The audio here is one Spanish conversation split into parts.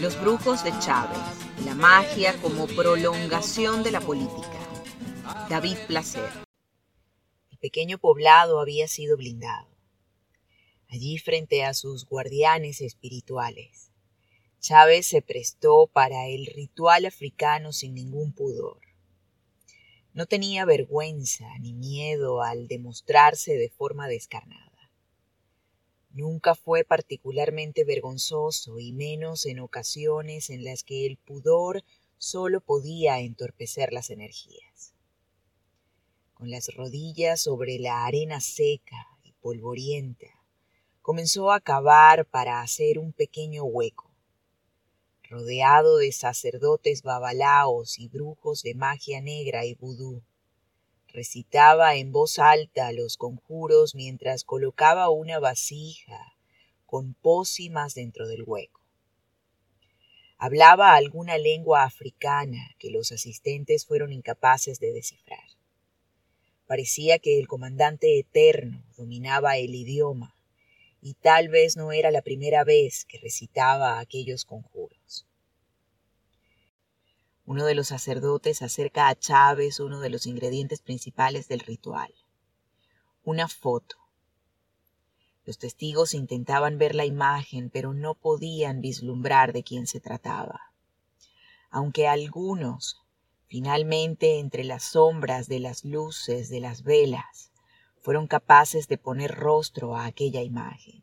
Los brujos de Chávez, la magia como prolongación de la política. David Placer. El pequeño poblado había sido blindado. Allí frente a sus guardianes espirituales, Chávez se prestó para el ritual africano sin ningún pudor. No tenía vergüenza ni miedo al demostrarse de forma descarnada. Nunca fue particularmente vergonzoso y menos en ocasiones en las que el pudor solo podía entorpecer las energías. Con las rodillas sobre la arena seca y polvorienta, comenzó a cavar para hacer un pequeño hueco. Rodeado de sacerdotes babalaos y brujos de magia negra y vudú, recitaba en voz alta los conjuros mientras colocaba una vasija con pócimas dentro del hueco. Hablaba alguna lengua africana que los asistentes fueron incapaces de descifrar. Parecía que el comandante eterno dominaba el idioma, y tal vez no era la primera vez que recitaba aquellos conjuros. Uno de los sacerdotes acerca a Chávez uno de los ingredientes principales del ritual. Una foto. Los testigos intentaban ver la imagen, pero no podían vislumbrar de quién se trataba. Aunque algunos, finalmente entre las sombras de las luces de las velas, fueron capaces de poner rostro a aquella imagen.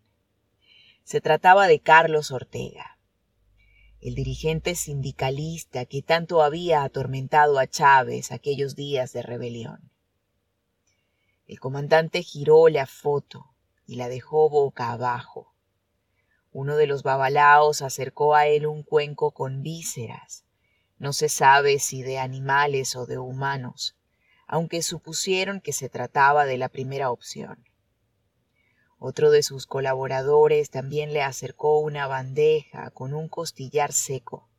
Se trataba de Carlos Ortega, el dirigente sindicalista que tanto había atormentado a Chávez aquellos días de rebelión. El comandante giró la foto y la dejó boca abajo. Uno de los babalaos acercó a él un cuenco con vísceras, no se sabe si de animales o de humanos, aunque supusieron que se trataba de la primera opción. Otro de sus colaboradores también le acercó una bandeja con un costillar seco.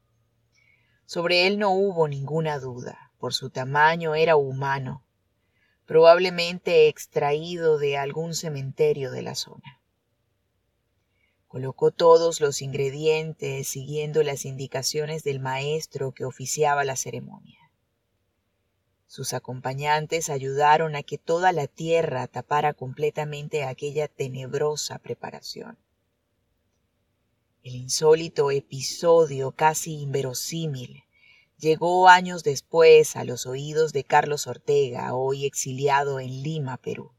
Sobre él no hubo ninguna duda, por su tamaño era humano, probablemente extraído de algún cementerio de la zona. Colocó todos los ingredientes siguiendo las indicaciones del maestro que oficiaba la ceremonia. Sus acompañantes ayudaron a que toda la tierra tapara completamente aquella tenebrosa preparación. El insólito episodio casi inverosímil llegó años después a los oídos de Carlos Ortega, hoy exiliado en Lima, Perú.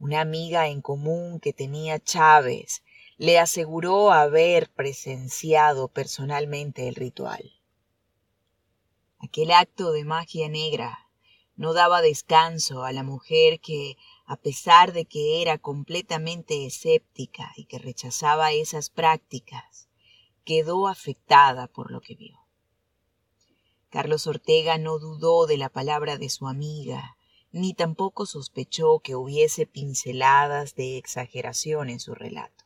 Una amiga en común que tenía Chávez le aseguró haber presenciado personalmente el ritual. Aquel acto de magia negra no daba descanso a la mujer que, a pesar de que era completamente escéptica y que rechazaba esas prácticas, quedó afectada por lo que vio. Carlos Ortega no dudó de la palabra de su amiga, ni tampoco sospechó que hubiese pinceladas de exageración en su relato.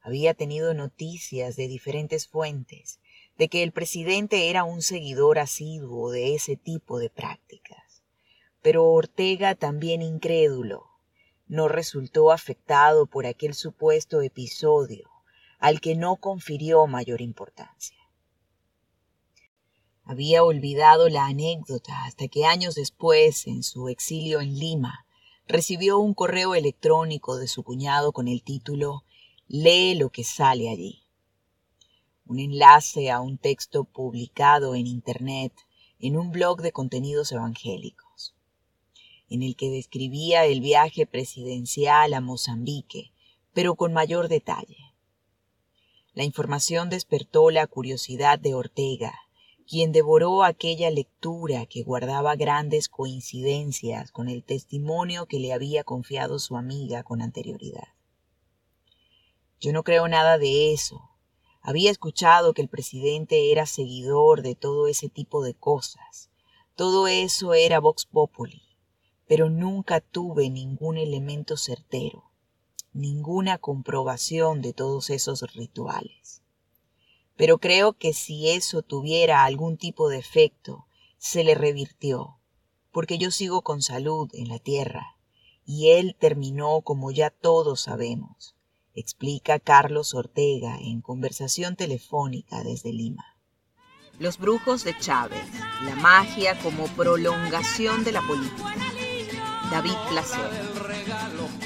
Había tenido noticias de diferentes fuentes de que el presidente era un seguidor asiduo de ese tipo de prácticas. Pero Ortega, también incrédulo, no resultó afectado por aquel supuesto episodio al que no confirió mayor importancia. Había olvidado la anécdota hasta que años después, en su exilio en Lima, recibió un correo electrónico de su cuñado con el título Lee lo que sale allí un enlace a un texto publicado en Internet en un blog de contenidos evangélicos, en el que describía el viaje presidencial a Mozambique, pero con mayor detalle. La información despertó la curiosidad de Ortega, quien devoró aquella lectura que guardaba grandes coincidencias con el testimonio que le había confiado su amiga con anterioridad. Yo no creo nada de eso, había escuchado que el presidente era seguidor de todo ese tipo de cosas. Todo eso era Vox Populi, pero nunca tuve ningún elemento certero, ninguna comprobación de todos esos rituales. Pero creo que si eso tuviera algún tipo de efecto, se le revirtió, porque yo sigo con salud en la tierra, y él terminó como ya todos sabemos, explica Carlos Ortega en conversación telefónica desde Lima. Los brujos de Chávez, la magia como prolongación de la política. David Placer.